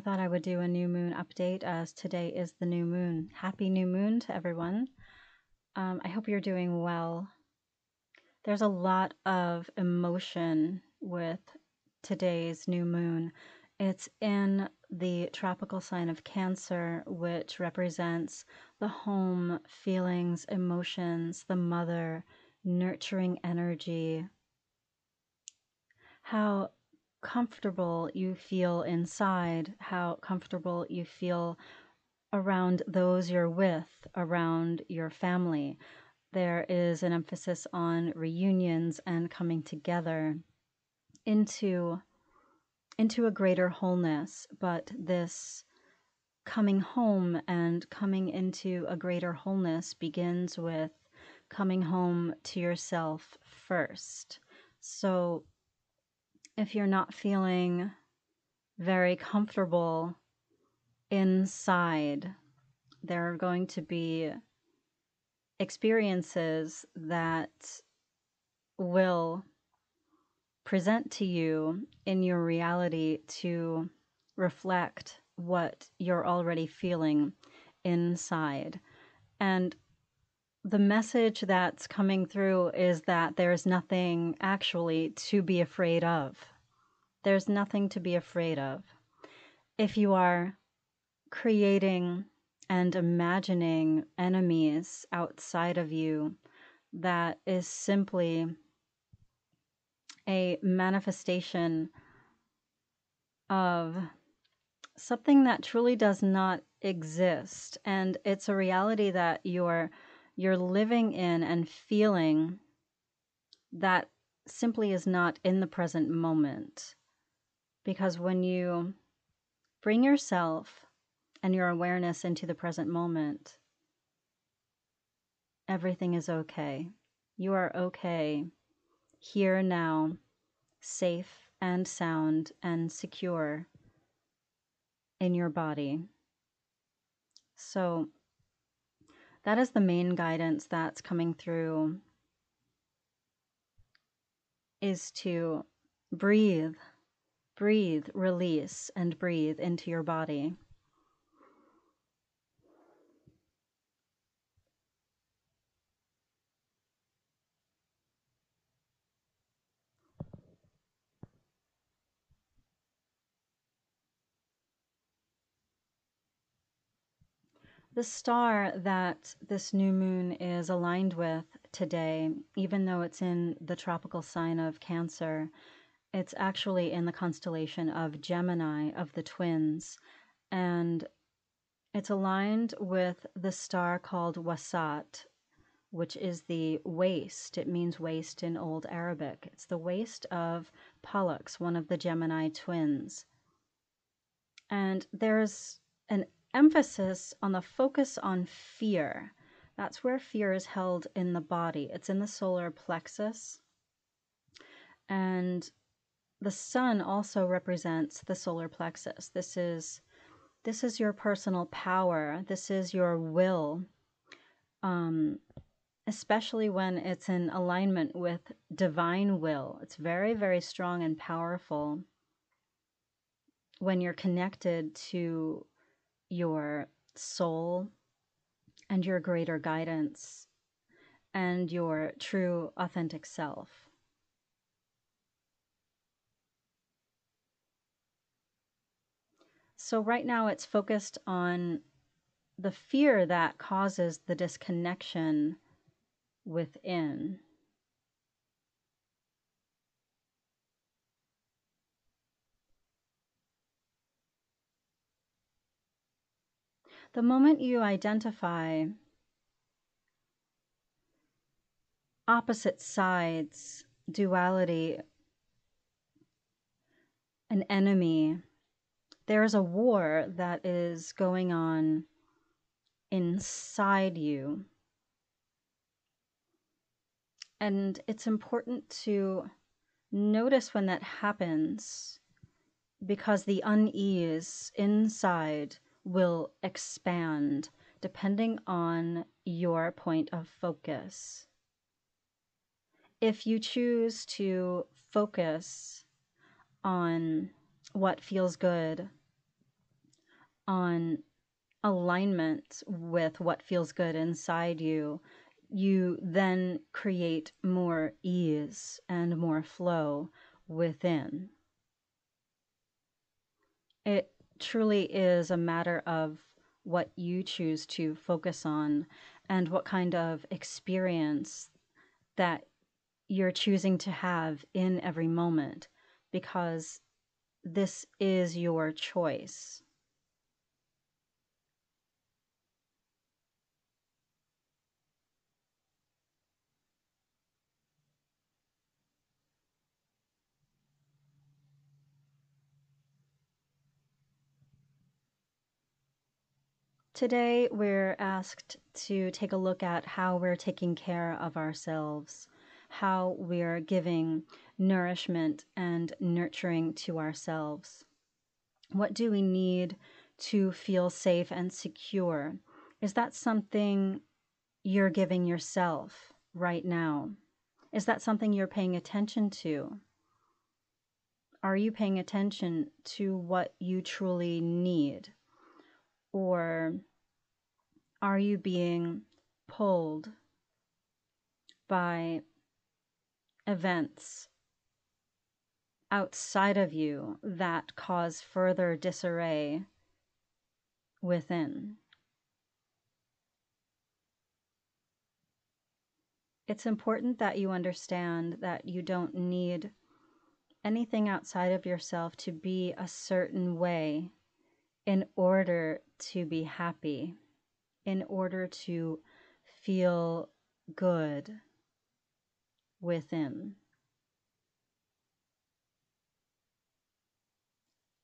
I thought I would do a new moon update as today is the new moon. Happy new moon to everyone. Um, I hope you're doing well. There's a lot of emotion with today's new moon. It's in the tropical sign of Cancer, which represents the home, feelings, emotions, the mother, nurturing energy, how comfortable you feel inside, how comfortable you feel around those you're with, around your family. There is an emphasis on reunions and coming together into into a greater wholeness, but this coming home and coming into a greater wholeness begins with coming home to yourself first. So if you're not feeling very comfortable inside, there are going to be experiences that will present to you in your reality to reflect what you're already feeling inside. And the message that's coming through is that there's nothing actually to be afraid of. There's nothing to be afraid of. If you are creating and imagining enemies outside of you, that is simply a manifestation of something that truly does not exist. And it's a reality that you're you're living in and feeling that simply is not in the present moment. Because when you bring yourself and your awareness into the present moment, everything is okay. You are okay here now, safe and sound and secure in your body. So, that is the main guidance that's coming through is to breathe, breathe, release, and breathe into your body. The star that this new moon is aligned with today, even though it's in the tropical sign of Cancer, it's actually in the constellation of Gemini of the twins. And it's aligned with the star called Wasat, which is the waist. It means waist in Old Arabic. It's the waist of Pollux, one of the Gemini twins. And there's an emphasis on the focus on fear. That's where fear is held in the body. It's in the solar plexus. And the sun also represents the solar plexus. This is this is your personal power. This is your will. Um, especially when it's in alignment with divine will. It's very, very strong and powerful when you're connected to your soul and your greater guidance and your true authentic self. So, right now, it's focused on the fear that causes the disconnection within. The moment you identify opposite sides, duality, an enemy, there is a war that is going on inside you. And it's important to notice when that happens because the unease inside will expand depending on your point of focus. If you choose to focus on what feels good, on alignment with what feels good inside you, you then create more ease and more flow within. It truly is a matter of what you choose to focus on and what kind of experience that you're choosing to have in every moment because this is your choice. Today, we're asked to take a look at how we're taking care of ourselves, how we're giving nourishment and nurturing to ourselves. What do we need to feel safe and secure? Is that something you're giving yourself right now? Is that something you're paying attention to? Are you paying attention to what you truly need? Or are you being pulled by events outside of you that cause further disarray within? It's important that you understand that you don't need anything outside of yourself to be a certain way in order to be happy, in order to feel good within.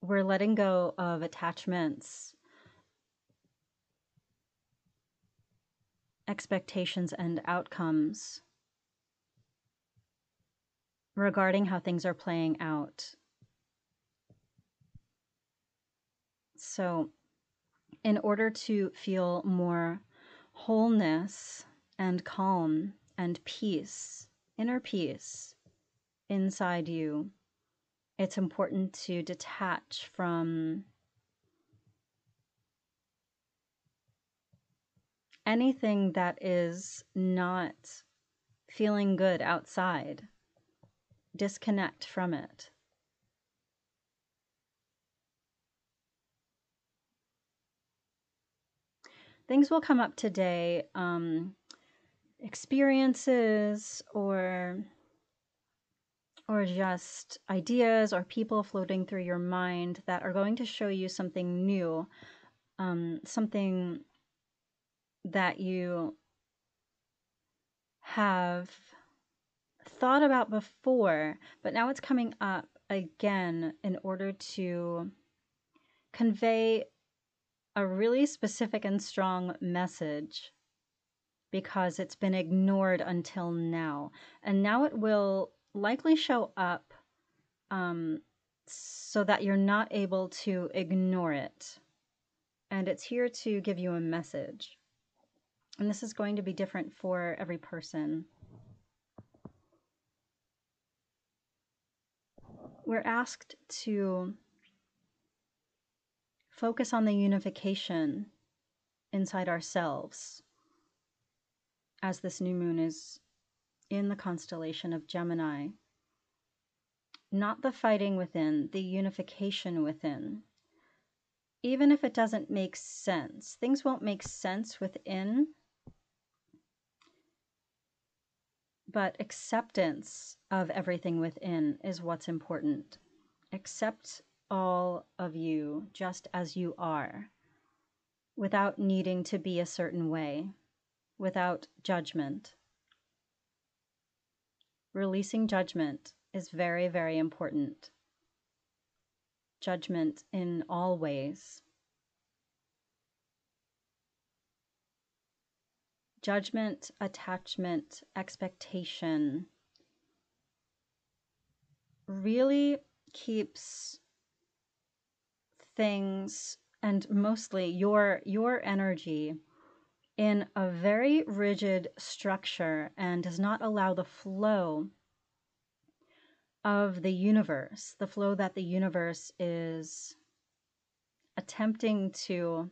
We're letting go of attachments, expectations, and outcomes regarding how things are playing out So, in order to feel more wholeness and calm and peace, inner peace inside you, it's important to detach from anything that is not feeling good outside. Disconnect from it. Things will come up today um, experiences or or just ideas or people floating through your mind that are going to show you something new um, something that you have thought about before but now it's coming up again in order to convey a really specific and strong message because it's been ignored until now. And now it will likely show up um, so that you're not able to ignore it. And it's here to give you a message. And this is going to be different for every person. We're asked to focus on the unification inside ourselves as this new moon is in the constellation of Gemini. Not the fighting within, the unification within. Even if it doesn't make sense, things won't make sense within, but acceptance of everything within is what's important. Accept all of you just as you are, without needing to be a certain way, without judgment. Releasing judgment is very, very important. Judgment in all ways. Judgment, attachment, expectation really keeps things and mostly your your energy in a very rigid structure and does not allow the flow of the universe, the flow that the universe is attempting to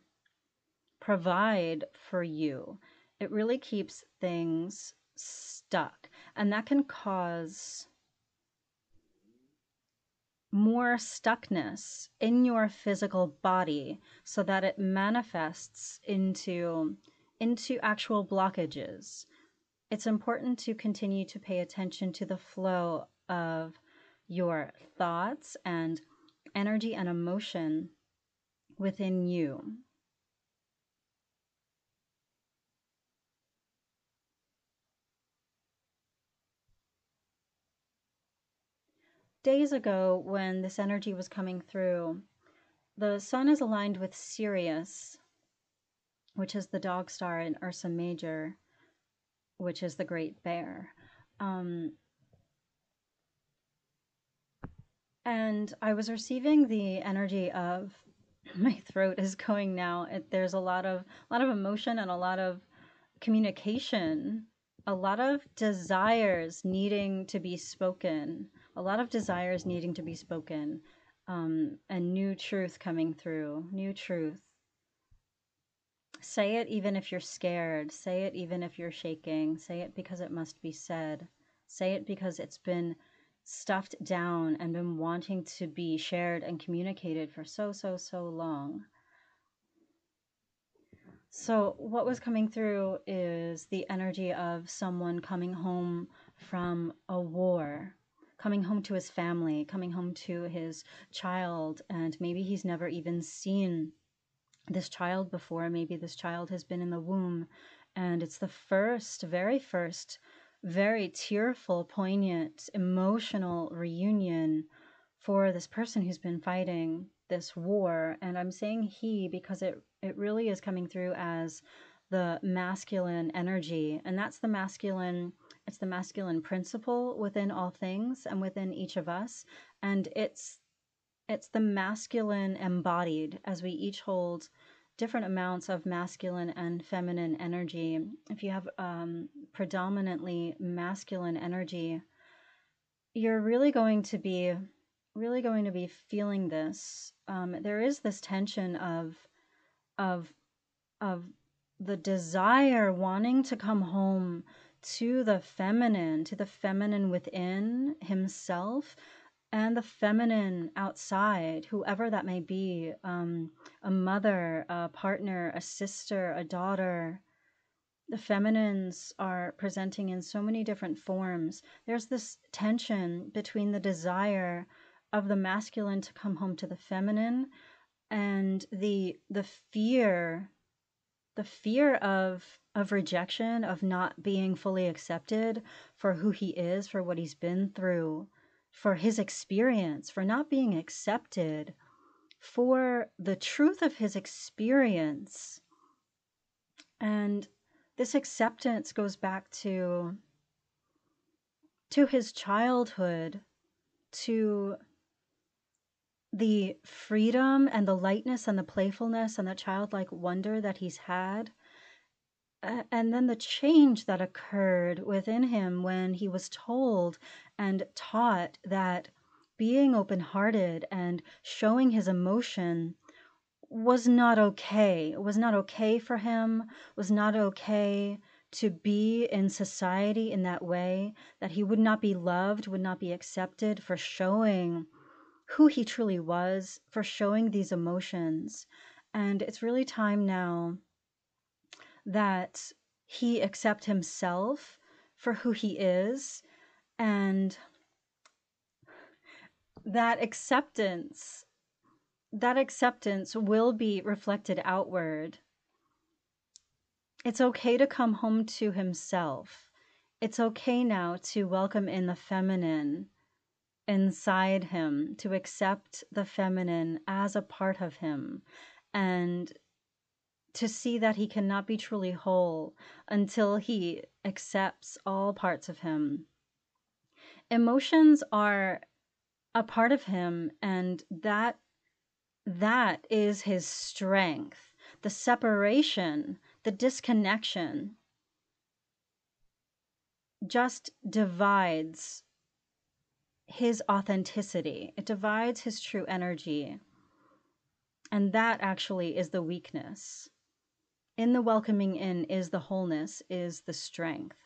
provide for you, it really keeps things stuck. And that can cause more stuckness in your physical body so that it manifests into into actual blockages. It's important to continue to pay attention to the flow of your thoughts and energy and emotion within you. Days ago, when this energy was coming through, the sun is aligned with Sirius, which is the dog star in Ursa Major, which is the Great Bear. Um, and I was receiving the energy of my throat is going now. It, there's a lot of a lot of emotion and a lot of communication, a lot of desires needing to be spoken, a lot of desires needing to be spoken, um, and new truth coming through, new truth. Say it even if you're scared. Say it even if you're shaking. Say it because it must be said. Say it because it's been stuffed down and been wanting to be shared and communicated for so, so, so long. So, what was coming through is the energy of someone coming home from a war, coming home to his family, coming home to his child, and maybe he's never even seen this child before. Maybe this child has been in the womb, and it's the first, very first very tearful, poignant, emotional reunion for this person who's been fighting this war. And I'm saying he because it, it really is coming through as the masculine energy. And that's the masculine, it's the masculine principle within all things and within each of us. And it's it's the masculine embodied as we each hold different amounts of masculine and feminine energy. If you have um, predominantly masculine energy, you're really going to be really going to be feeling this. Um, there is this tension of of of the desire wanting to come home to the feminine, to the feminine within himself, and the feminine outside, whoever that may be um, a mother, a partner, a sister, a daughter. The feminines are presenting in so many different forms. There's this tension between the desire of the masculine to come home to the feminine and the the fear the fear of of rejection of not being fully accepted for who he is for what he's been through for his experience, for not being accepted, for the truth of his experience. And this acceptance goes back to to his childhood, to the freedom and the lightness and the playfulness and the childlike wonder that he's had and then the change that occurred within him when he was told and taught that being open hearted and showing his emotion was not okay, it was not okay for him, was not okay to be in society in that way, that he would not be loved, would not be accepted for showing who he truly was, for showing these emotions. And it's really time now that he accept himself for who he is and that acceptance that acceptance will be reflected outward it's okay to come home to himself it's okay now to welcome in the feminine inside him to accept the feminine as a part of him and to see that he cannot be truly whole until he accepts all parts of him. Emotions are a part of him and that that is his strength. The separation, the disconnection just divides his authenticity. It divides his true energy. And that actually is the weakness. In the welcoming in is the wholeness, is the strength.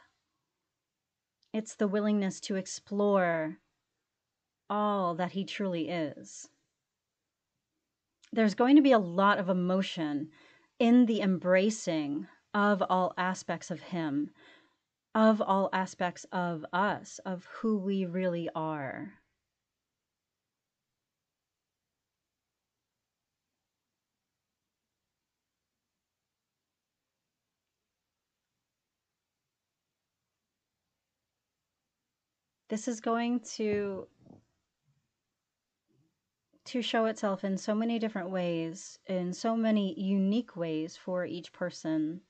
It's the willingness to explore all that he truly is. There's going to be a lot of emotion in the embracing of all aspects of him, of all aspects of us, of who we really are. This is going to to show itself in so many different ways, in so many unique ways for each person.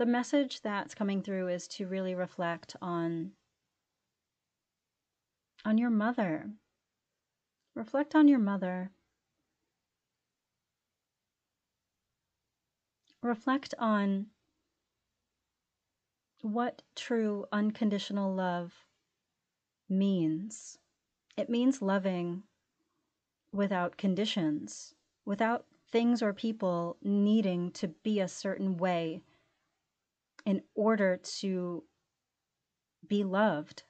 The message that's coming through is to really reflect on on your mother. Reflect on your mother. Reflect on what true unconditional love means. It means loving without conditions, without things or people needing to be a certain way in order to be loved.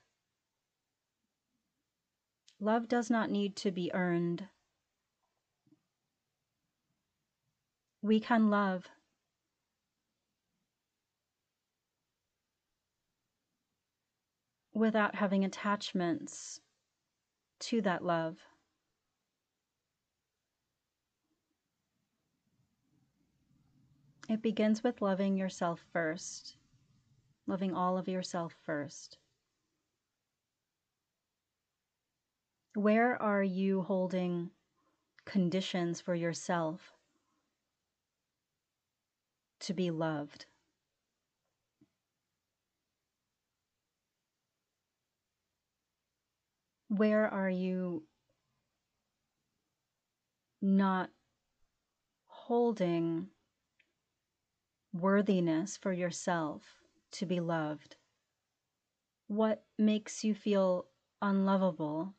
Love does not need to be earned. We can love without having attachments to that love. It begins with loving yourself first, loving all of yourself first. Where are you holding conditions for yourself to be loved? Where are you not holding worthiness for yourself to be loved? What makes you feel unlovable?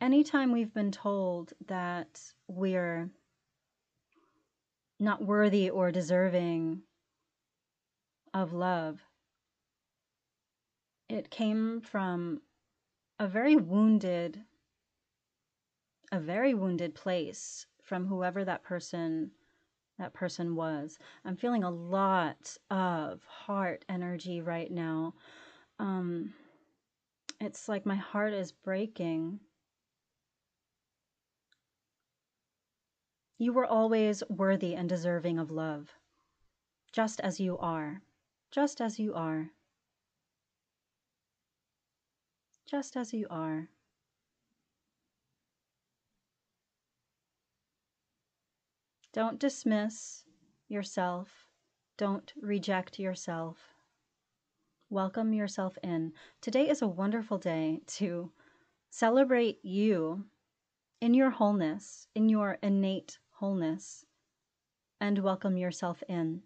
Anytime we've been told that we're not worthy or deserving of love. It came from a very wounded, a very wounded place from whoever that person that person was. I'm feeling a lot of heart energy right now. Um, it's like my heart is breaking. You were always worthy and deserving of love, just as you are just as you are. Just as you are. Don't dismiss yourself. Don't reject yourself. Welcome yourself in. Today is a wonderful day to celebrate you in your wholeness, in your innate wholeness, and welcome yourself in.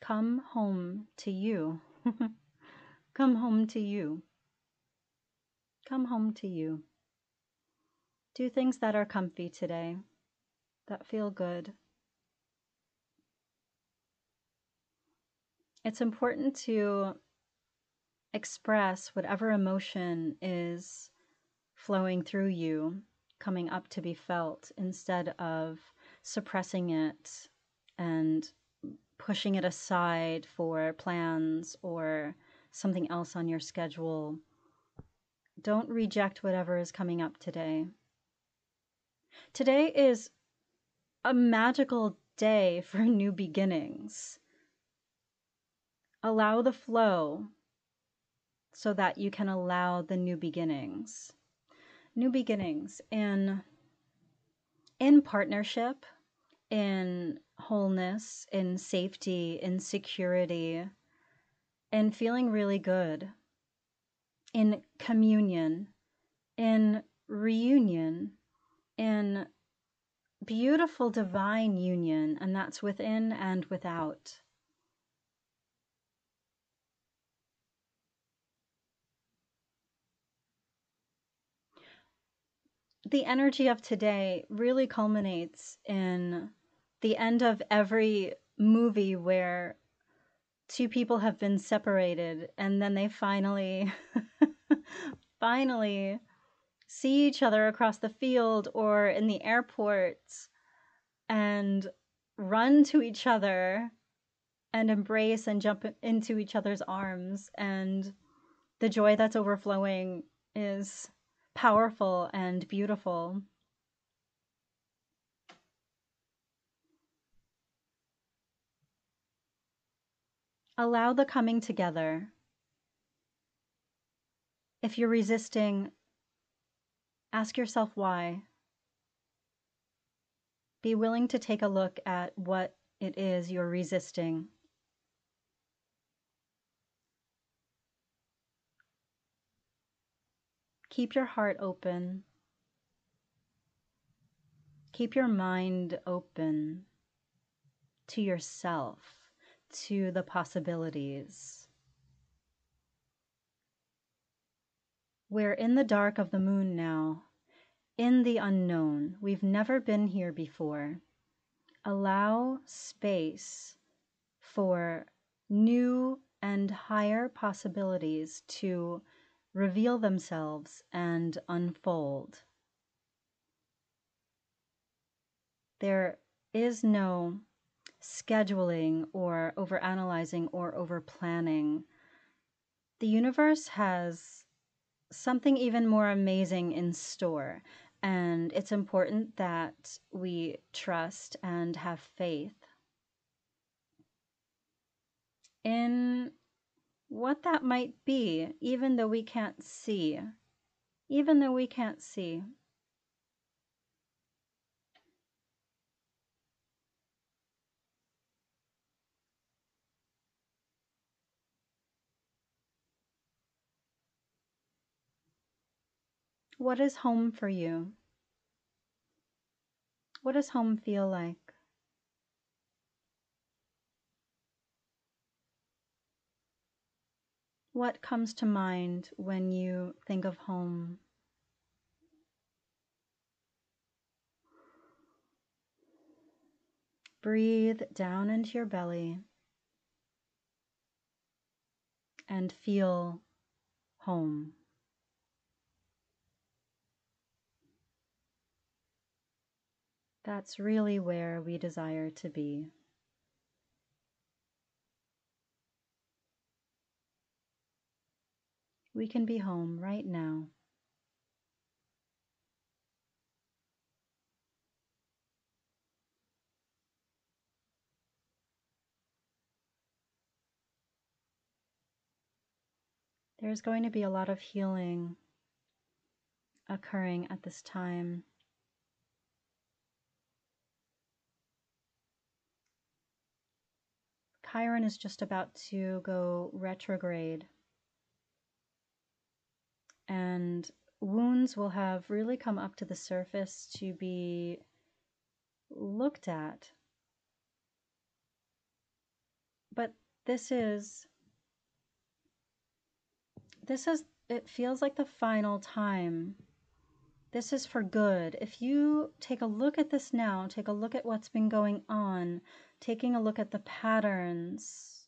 Come home to you. Come home to you. Come home to you. Do things that are comfy today, that feel good. It's important to express whatever emotion is flowing through you, coming up to be felt, instead of suppressing it and pushing it aside for plans or something else on your schedule. Don't reject whatever is coming up today. Today is a magical day for new beginnings. Allow the flow so that you can allow the new beginnings. New beginnings in in partnership, in wholeness, in safety, in security, in feeling really good, in communion, in reunion, in beautiful divine union, and that's within and without. The energy of today really culminates in the end of every movie where two people have been separated and then they finally, finally see each other across the field or in the airport and run to each other and embrace and jump into each other's arms and the joy that's overflowing is powerful and beautiful Allow the coming together. If you're resisting, ask yourself why. Be willing to take a look at what it is you're resisting. Keep your heart open. Keep your mind open to yourself to the possibilities. We're in the dark of the moon now, in the unknown. We've never been here before. Allow space for new and higher possibilities to reveal themselves and unfold. There is no scheduling or over analyzing or over planning. The universe has something even more amazing in store. And it's important that we trust and have faith in what that might be, even though we can't see. Even though we can't see. What is home for you? What does home feel like? What comes to mind when you think of home? Breathe down into your belly and feel home. That's really where we desire to be. We can be home right now. There's going to be a lot of healing occurring at this time. Chiron is just about to go retrograde. And wounds will have really come up to the surface to be looked at. But this is this is it feels like the final time. This is for good. If you take a look at this now, take a look at what's been going on, taking a look at the patterns,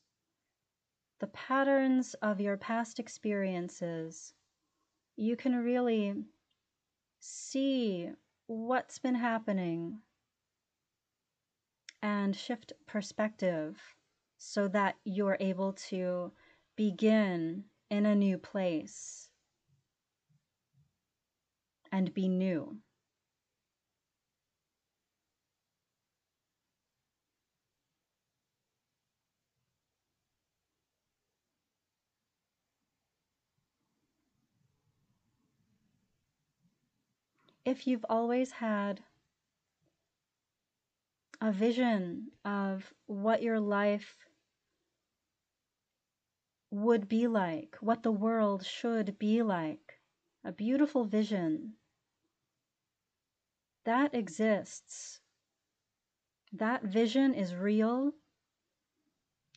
the patterns of your past experiences, you can really see what's been happening and shift perspective so that you're able to begin in a new place and be new. If you've always had a vision of what your life would be like, what the world should be like, a beautiful vision, that exists. That vision is real.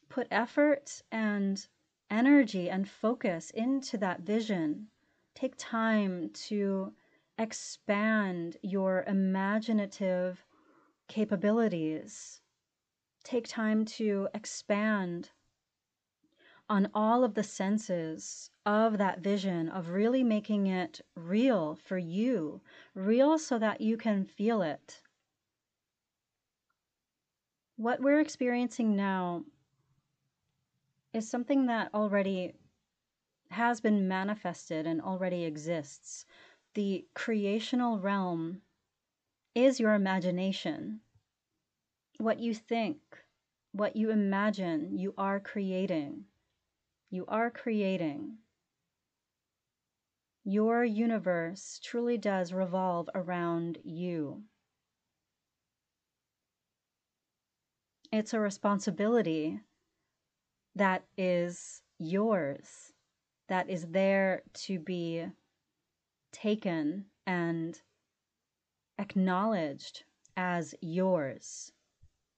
Put effort and energy and focus into that vision. Take time to expand your imaginative capabilities. Take time to expand on all of the senses of that vision, of really making it real for you, real so that you can feel it. What we're experiencing now is something that already has been manifested and already exists. The creational realm is your imagination. What you think, what you imagine, you are creating. You are creating. Your universe truly does revolve around you. It's a responsibility that is yours, that is there to be taken and acknowledged as yours.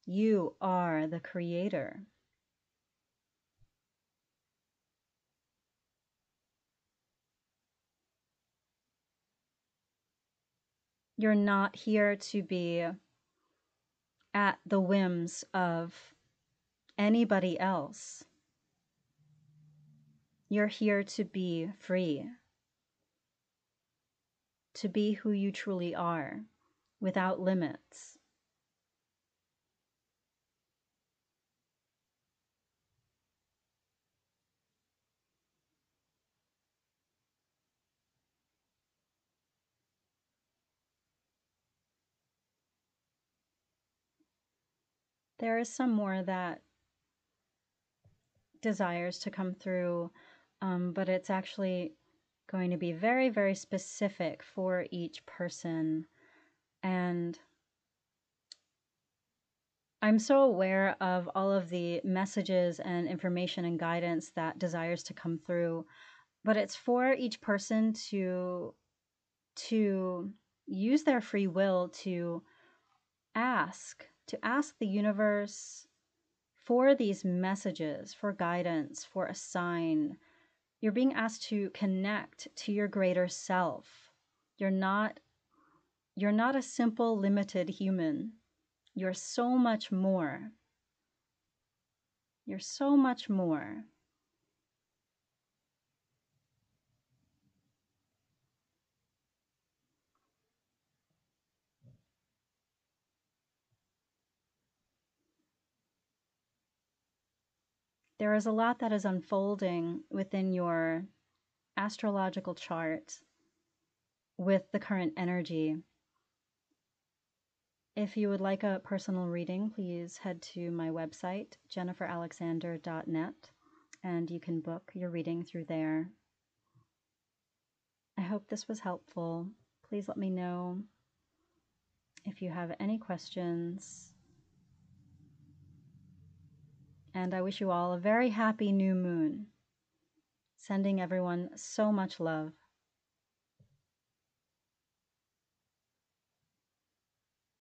You are the creator. You're not here to be at the whims of anybody else. You're here to be free, to be who you truly are without limits. There is some more that desires to come through, um, but it's actually going to be very, very specific for each person. And I'm so aware of all of the messages and information and guidance that desires to come through, but it's for each person to to use their free will to ask to ask the universe for these messages, for guidance, for a sign. You're being asked to connect to your greater self. You're not you're not a simple limited human. You're so much more. You're so much more. There is a lot that is unfolding within your astrological chart with the current energy. If you would like a personal reading, please head to my website, jenniferalexander.net, and you can book your reading through there. I hope this was helpful. Please let me know if you have any questions and I wish you all a very happy new moon. Sending everyone so much love.